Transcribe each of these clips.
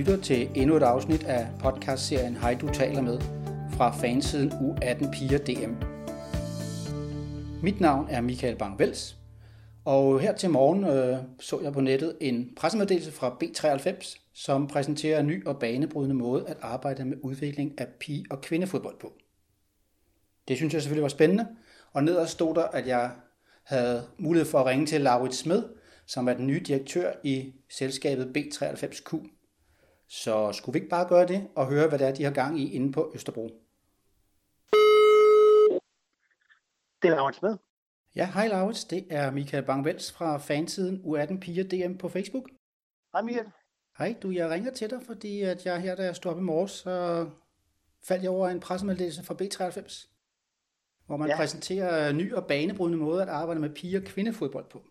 lytter til endnu et afsnit af podcastserien Hej du taler med fra fansiden U18 Piger DM. Mit navn er Michael Bang-Vels, og her til morgen øh, så jeg på nettet en pressemeddelelse fra B93, som præsenterer en ny og banebrydende måde at arbejde med udvikling af pige- og kvindefodbold på. Det synes jeg selvfølgelig var spændende, og nederst stod der, at jeg havde mulighed for at ringe til Laurits Smed, som er den nye direktør i selskabet B93Q. Så skulle vi ikke bare gøre det og høre, hvad det er, de har gang i inde på Østerbro? Det er Laurits med. Ja, hej Laurits. Det er Michael Bangvels fra fansiden U18 Piger DM på Facebook. Hej Michael. Hej, du, jeg ringer til dig, fordi at jeg her, da jeg stod op i morges, så faldt jeg over en pressemeddelelse fra B93, hvor man ja. præsenterer ny og banebrydende måde at arbejde med piger- og kvindefodbold på.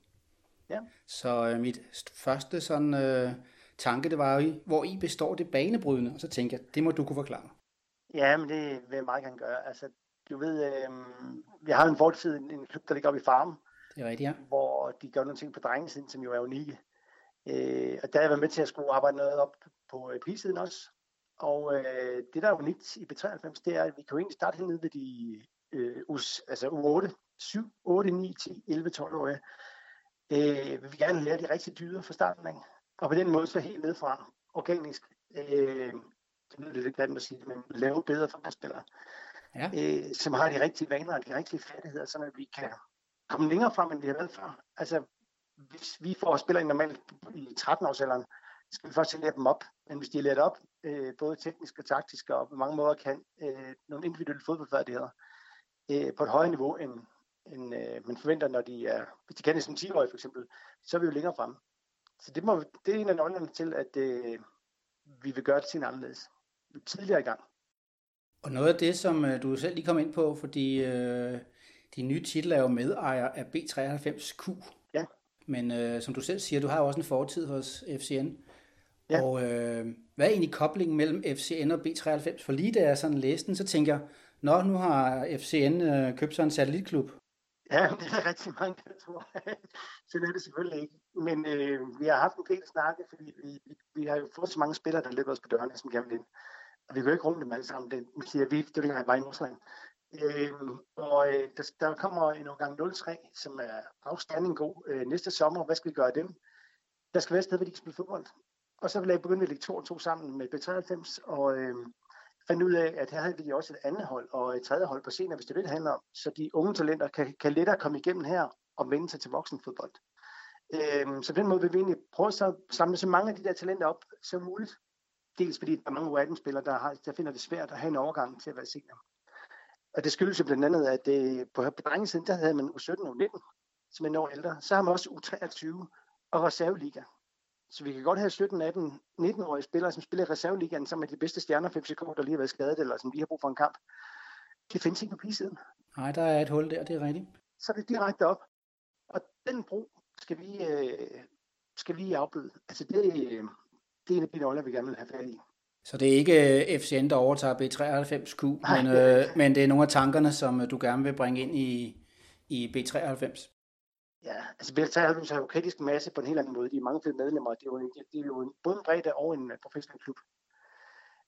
Ja. Så øh, mit første sådan, øh, tanke, det var jo, hvor i består det banebrydende? Og så tænkte jeg, det må du kunne forklare. Ja, men det vil jeg meget gerne gøre. Altså, du ved, øh, vi har en fortid, en, klub, der ligger oppe i farmen. Det er rigtigt, ja. Hvor de gør nogle ting på drengesiden, som jo er unikke. Øh, og der har jeg været med til at skulle arbejde noget op på øh, pigesiden også. Og øh, det, der er unikt i B93, det er, at vi kan jo egentlig starte helt nede ved de øh, us, altså U8, 7, 8, 9, 10, 11, 12 år. Øh, vi vil gerne lære de rigtige dyder fra starten af. Og på den måde så helt ned fra organisk, øh, det lyder lidt grimt at sige, men lave bedre fodboldspillere, ja. øh, som har de rigtige vaner og de rigtige færdigheder, så at vi kan komme længere frem, end vi har været før. Altså, hvis vi får spillere normalt i 13-årsalderen, skal vi først lære dem op. Men hvis de er lært op, øh, både teknisk og taktisk, og på mange måder kan øh, nogle individuelle fodboldfærdigheder øh, på et højere niveau, end, end øh, man forventer, når de er, hvis de kan det som 10-årige for eksempel, så er vi jo længere fremme. Så det, må, det er en af nøglerne til, at øh, vi vil gøre en anderledes. Tidligere i gang. Og noget af det, som øh, du selv lige kom ind på, fordi øh, din nye titel er jo medejer af B93Q. Ja. Men øh, som du selv siger, du har jo også en fortid hos FCN. Ja. Og øh, hvad er egentlig koblingen mellem FCN og B93? For lige da jeg sådan læste den, så tænker jeg, Nå, nu har FCN øh, købt sig en satellitklub. Ja, det er rigtig mange, der tror. Sådan er det selvfølgelig ikke. Men øh, vi har haft en del snakke, fordi vi, vi, vi har jo fået så mange spillere, der løber os på dørene, som gerne vil ind. Og vi kan jo ikke runde dem alle sammen. Det siger vi, det er bare i Nordsjælland. Øh, og øh, der, der kommer en gang 03, som er afstanding god øh, næste sommer. Hvad skal vi gøre af dem? Der skal være et sted, hvor de kan spille fodbold. Og så vil jeg begynde at lægge to og to sammen med B93, og øh, fandt ud af, at her havde vi også et andet hold og et tredje hold på senere, hvis det vil handler om, så de unge talenter kan, kan lettere komme igennem her og vende sig til voksenfodbold. Øhm, så på den måde vil vi egentlig prøve at samle så mange af de der talenter op som muligt. Dels fordi der er mange U18-spillere, der, har, der finder det svært at have en overgang til at være senior. Og det skyldes jo blandt andet, at det, på, på drengesiden, der havde man U17 og U19, som er en år ældre. Så har man også U23 og reserveliga. Så vi kan godt have 17, 18, 19-årige spillere, som spiller i reserveligaen, som er de bedste stjerner for FCK, der lige har været skadet, eller som lige har brug for en kamp. Det findes ikke på pigesiden. Nej, der er et hul der, det er rigtigt. Så er det direkte op. Og den brug skal vi, øh, skal vi afbøde. Altså det, øh, det er en af de nøgler, vi gerne vil have fat i. Så det er ikke øh, FCN, der overtager B93Q, Nej, men, øh, men det er nogle af tankerne, som øh, du gerne vil bringe ind i, i B93? Ja, altså B93 har jo kritisk masse på en helt anden måde. De er mange flere medlemmer. Det er jo, det er jo både en bredde og en øh, professionel klub.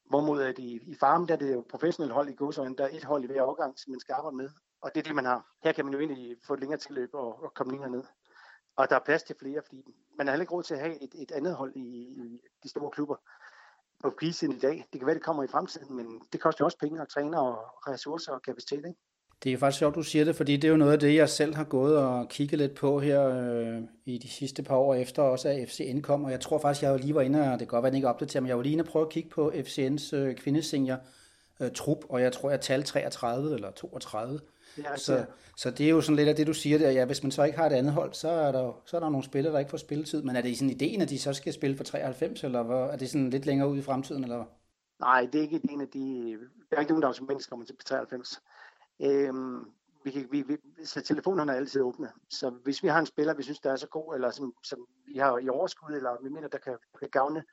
Hvorimod øh, at i, i farmen, der er det jo professionelle hold i godsøjne, der er et hold i hver overgang, som man skal arbejde med. Og det er det, man har. Her kan man jo egentlig få et længere tilløb og, og komme længere ned. Og der er plads til flere, fordi man har heller ikke råd til at have et, et andet hold i, i de store klubber på prisen i dag. Det kan være, det kommer i fremtiden, men det koster jo også penge og træner og ressourcer og kapacitet. Ikke? Det er faktisk sjovt, du siger det, fordi det er jo noget af det, jeg selv har gået og kigget lidt på her øh, i de sidste par år efter også, at FCN kom. Og jeg tror faktisk, jeg jo lige var inde, og det kan godt være, at den ikke opdaterer, men jeg var lige inde og prøve at kigge på FCN's øh, kvindesenior øh, trup, og jeg tror, jeg talte 33 eller 32. Ja, så, så det er jo sådan lidt af det, du siger der. Ja, hvis man så ikke har et andet hold, så er der, så er der nogle spillere, der ikke får spilletid. Men er det sådan ideen, at de så skal spille for 93, eller hvad? er det sådan lidt længere ud i fremtiden? Eller? Nej, det er ikke en af de... Der er ikke nogen, der automatisk kommer til 93. Øhm, vi kan, vi, vi, så telefonerne er altid åbne. Så hvis vi har en spiller, vi synes, der er så god, eller som, som vi har i overskud, eller vi mener, der kan, kan gavne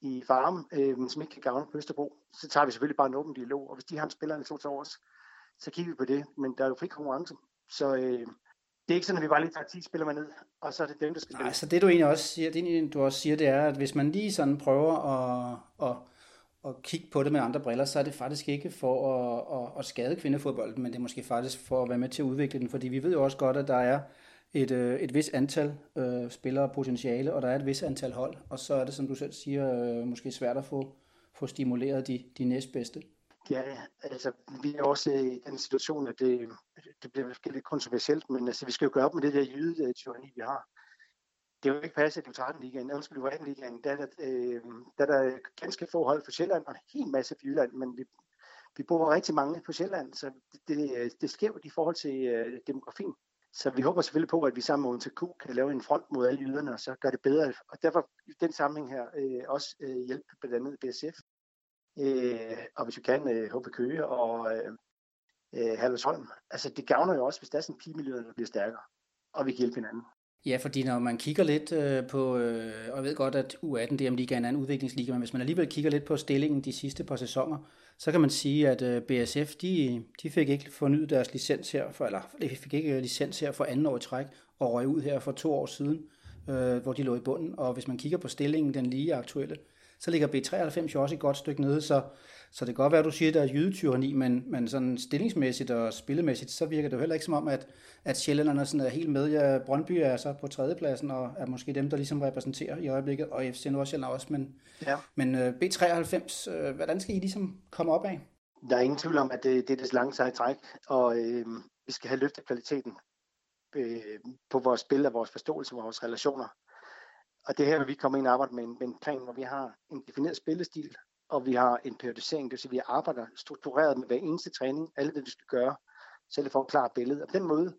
i farm, øh, som ikke kan gavne på Østerbro, så tager vi selvfølgelig bare en åben dialog. Og hvis de har en spiller, der to til års, så kigger vi på det. Men der er jo fri konkurrence. Så øh, det er ikke sådan, at vi bare lige tager 10 spillere med ned, og så er det dem, der skal spille. Nej, så det du egentlig også siger, det du også siger, det er, at hvis man lige sådan prøver at, at, at kigge på det med andre briller, så er det faktisk ikke for at, at, at skade kvindefodbolden, men det er måske faktisk for at være med til at udvikle den, fordi vi ved jo også godt, at der er et, øh, et vis antal øh, spillere potentiale, og der er et vis antal hold, og så er det, som du selv siger, øh, måske svært at få, få stimuleret de, de næstbedste. Ja, altså vi er også i den situation, at det, det bliver lidt kontroversielt, men altså, vi skal jo gøre op med det der jyde-tyranni, øh, vi har. Det jo ikke passe, at du tager den ligaen, undskyld, du var ligaen, der der, øh, der er der ganske få hold for Sjælland og en hel masse for Jylland, men vi, vi bor rigtig mange på Sjælland, så det, det, det sker i forhold til øh, demografien. Så vi håber selvfølgelig på, at vi sammen med ONTQ kan lave en front mod alle jyderne, og så gør det bedre. Og derfor i den sammenhæng her øh, også øh, hjælpe blandt andet BSF. Øh, og hvis vi kan, øh, HB Køge og øh, øh, Altså det gavner jo også, hvis der er sådan pigemiljø, der bliver stærkere, og vi kan hjælpe hinanden. Ja, fordi når man kigger lidt øh, på, øh, og jeg ved godt, at U18 DM Liga er en anden udviklingsliga, men hvis man alligevel kigger lidt på stillingen de sidste par sæsoner, så kan man sige, at øh, BSF, de, de fik ikke fornyet deres licens her, for, eller de fik ikke øh, licens her for anden år i træk, og røg ud her for to år siden, øh, hvor de lå i bunden. Og hvis man kigger på stillingen, den lige aktuelle, så ligger B93 jo også et godt stykke nede, så, så det kan godt være, at du siger, at der er jydetyranni, men, men sådan stillingsmæssigt og spillemæssigt, så virker det jo heller ikke som om, at, at sjællænderne sådan er helt med. Ja, Brøndby er så på tredjepladsen, og er måske dem, der ligesom repræsenterer i øjeblikket, og FC Nordsjælland også, men, ja. men uh, B93, uh, hvordan skal I ligesom komme op af? Der er ingen tvivl om, at det, det er det lange seje træk, og øh, vi skal have løftet kvaliteten øh, på vores spil og vores forståelse af vores relationer. Og det her vil vi komme ind og arbejde med en, med en plan, hvor vi har en defineret spillestil, og vi har en periodisering, det vil sige, at vi arbejder struktureret med hver eneste træning, alle det, vi skal gøre, selv for at klare billedet. Og på den måde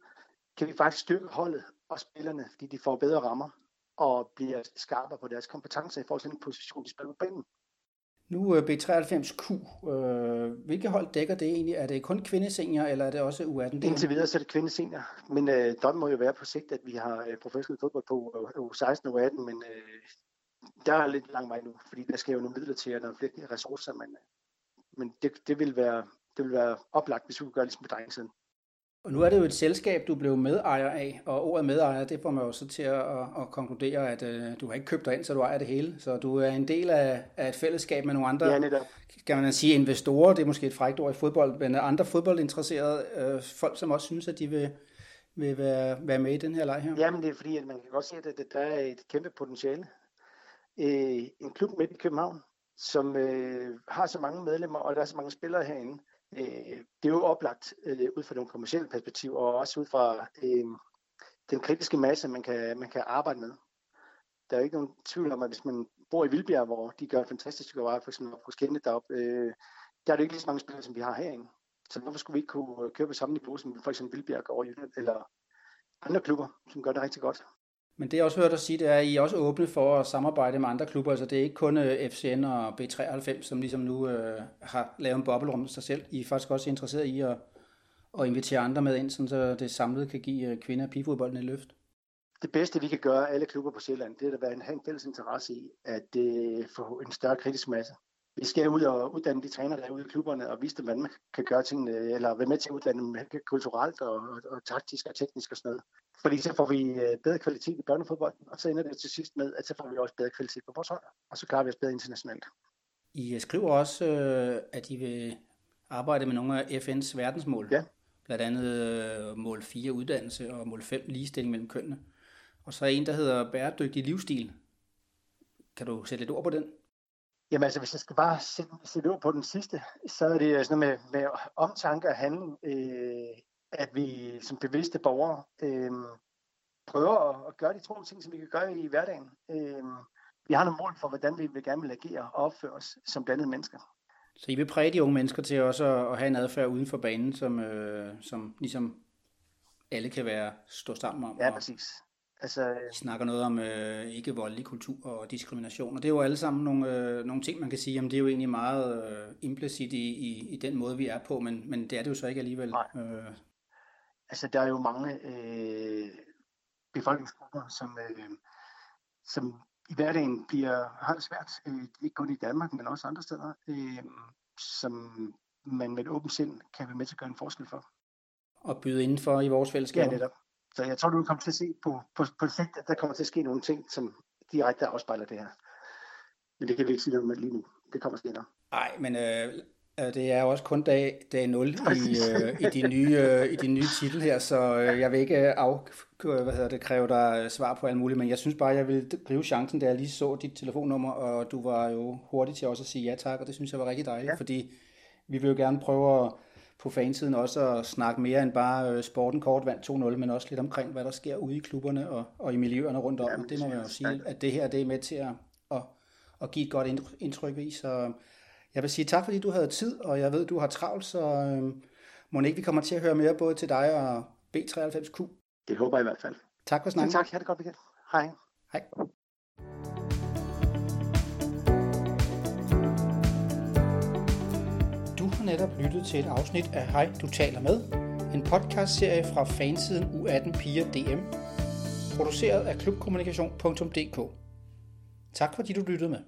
kan vi faktisk styrke holdet og spillerne, fordi de får bedre rammer og bliver skarpere på deres kompetencer i forhold til den position, de spiller på banen. Nu øh, B93Q, øh, hvilke hold dækker det egentlig? Er det kun kvindesenior, eller er det også U18? Indtil videre så er det kvindesenior, men øh, drømmen må jo være på sigt, at vi har øh, professionel fodbold på U16 og U18, men øh, der er lidt lang vej nu, fordi der skal jo nogle midler til, og der er flere ressourcer, men, øh, men det, det, vil være, det vil være oplagt, hvis vi kunne gøre ligesom på drengesiden. Og nu er det jo et selskab, du blev medejer af, og ordet medejer, det får man jo så til at, at, konkludere, at uh, du har ikke købt dig ind, så du ejer det hele. Så du er en del af, af et fællesskab med nogle andre, ja, netop. kan man sige, investorer, det er måske et frækt ord i fodbold, men andre fodboldinteresserede uh, folk, som også synes, at de vil, vil være, være med i den her leg her. Jamen det er fordi, at man kan godt se, at der er et kæmpe potentiale. Uh, en klub midt i København, som uh, har så mange medlemmer, og der er så mange spillere herinde, øh, det er jo oplagt øh, ud fra nogle kommersielle perspektiver, og også ud fra øh, den kritiske masse, man kan, man kan arbejde med. Der er jo ikke nogen tvivl om, at hvis man bor i Vildbjerg, hvor de gør fantastisk arbejde, for eksempel på Skænde deroppe, øh, der er det ikke lige så mange spillere, som vi har herinde. Så hvorfor skulle vi ikke kunne køre på samme niveau som for eksempel Vildbjerg over Jylland, eller andre klubber, som gør det rigtig godt. Men det jeg også hørt dig sige, det er, at I er også åbne for at samarbejde med andre klubber. Altså det er ikke kun øh, FCN og B93, som ligesom nu øh, har lavet en boblerum til sig selv. I er faktisk også interesseret i at, at invitere andre med ind, så det samlet kan give øh, kvinder og pigefodbolden et løft. Det bedste, vi kan gøre alle klubber på Sjælland, det er at have en fælles interesse i, at få en større kritisk masse vi skal ud og uddanne de træner, der er ude i klubberne, og vise dem, hvordan man kan gøre tingene, eller være med til at uddanne dem kulturelt og, og, og taktisk og teknisk og sådan noget. Fordi så får vi øh, bedre kvalitet i børnefodbold, og så ender det til sidst med, at så får vi også bedre kvalitet på vores hold, og så klarer vi os bedre internationalt. I skriver også, øh, at I vil arbejde med nogle af FN's verdensmål. Ja. Blandt andet øh, mål 4 uddannelse og mål 5 ligestilling mellem kønnene. Og så er en, der hedder bæredygtig livsstil. Kan du sætte lidt ord på den? Jamen altså, hvis jeg skal bare sætte, sætte ord på den sidste, så er det sådan noget med, med omtanke og handling, øh, at vi som bevidste borgere øh, prøver at, at gøre de to ting, som vi kan gøre i hverdagen. Øh, vi har nogle mål for, hvordan vi vil gerne vil agere og opføre os som blandede mennesker. Så I vil præge de unge mennesker til også at have en adfærd uden for banen, som, øh, som ligesom alle kan være stå sammen om? Ja, præcis. Altså, Vi snakker noget om øh, ikke voldelig kultur og diskrimination, og det er jo alle sammen nogle, øh, nogle ting, man kan sige, jamen det er jo egentlig meget øh, implicit i, i, i den måde, vi er på, men, men det er det jo så ikke alligevel. Nej. Øh. Altså, der er jo mange øh, befolkningsgrupper, som, øh, som i hverdagen bliver, har svært, øh, ikke kun i Danmark, men også andre steder, øh, som man med et åbent sind kan være med til at gøre en forskel for. Og byde indenfor i vores fællesskab. Ja, netop. Så jeg tror, du kommer til at se på, på, på sigt, at der kommer til at ske nogle ting, som direkte afspejler det her. Men det kan vi ikke sige noget med lige nu. Det kommer senere. Nej, men øh, det er jo også kun dag, dag 0 i, øh, i, de nye, øh, i de nye titel her, så øh, jeg vil ikke af, hvad hedder det, kræve dig svar på alt muligt, men jeg synes bare, jeg vil gribe chancen, da jeg lige så dit telefonnummer, og du var jo hurtig til også at sige ja tak, og det synes jeg var rigtig dejligt, ja. fordi vi vil jo gerne prøve at på fansiden også at snakke mere end bare øh, sporten kort vand 2-0, men også lidt omkring, hvad der sker ude i klubberne og, og i miljøerne rundt om. Ja, det må man jo sige, at det her det er med til at, at, at give et godt indtryk i. Så jeg vil sige tak, fordi du havde tid, og jeg ved, du har travlt, så øh, må ikke vi kommer til at høre mere både til dig og B93Q. Det håber jeg i hvert fald. Tak for snakken. Tak, ha' det godt, Michael. Hej. Hej. Netop lyttet til et afsnit af Hej, du taler med, en podcastserie fra fansiden U18 Piger DM, produceret af klubkommunikation.dk. Tak fordi du lyttede med.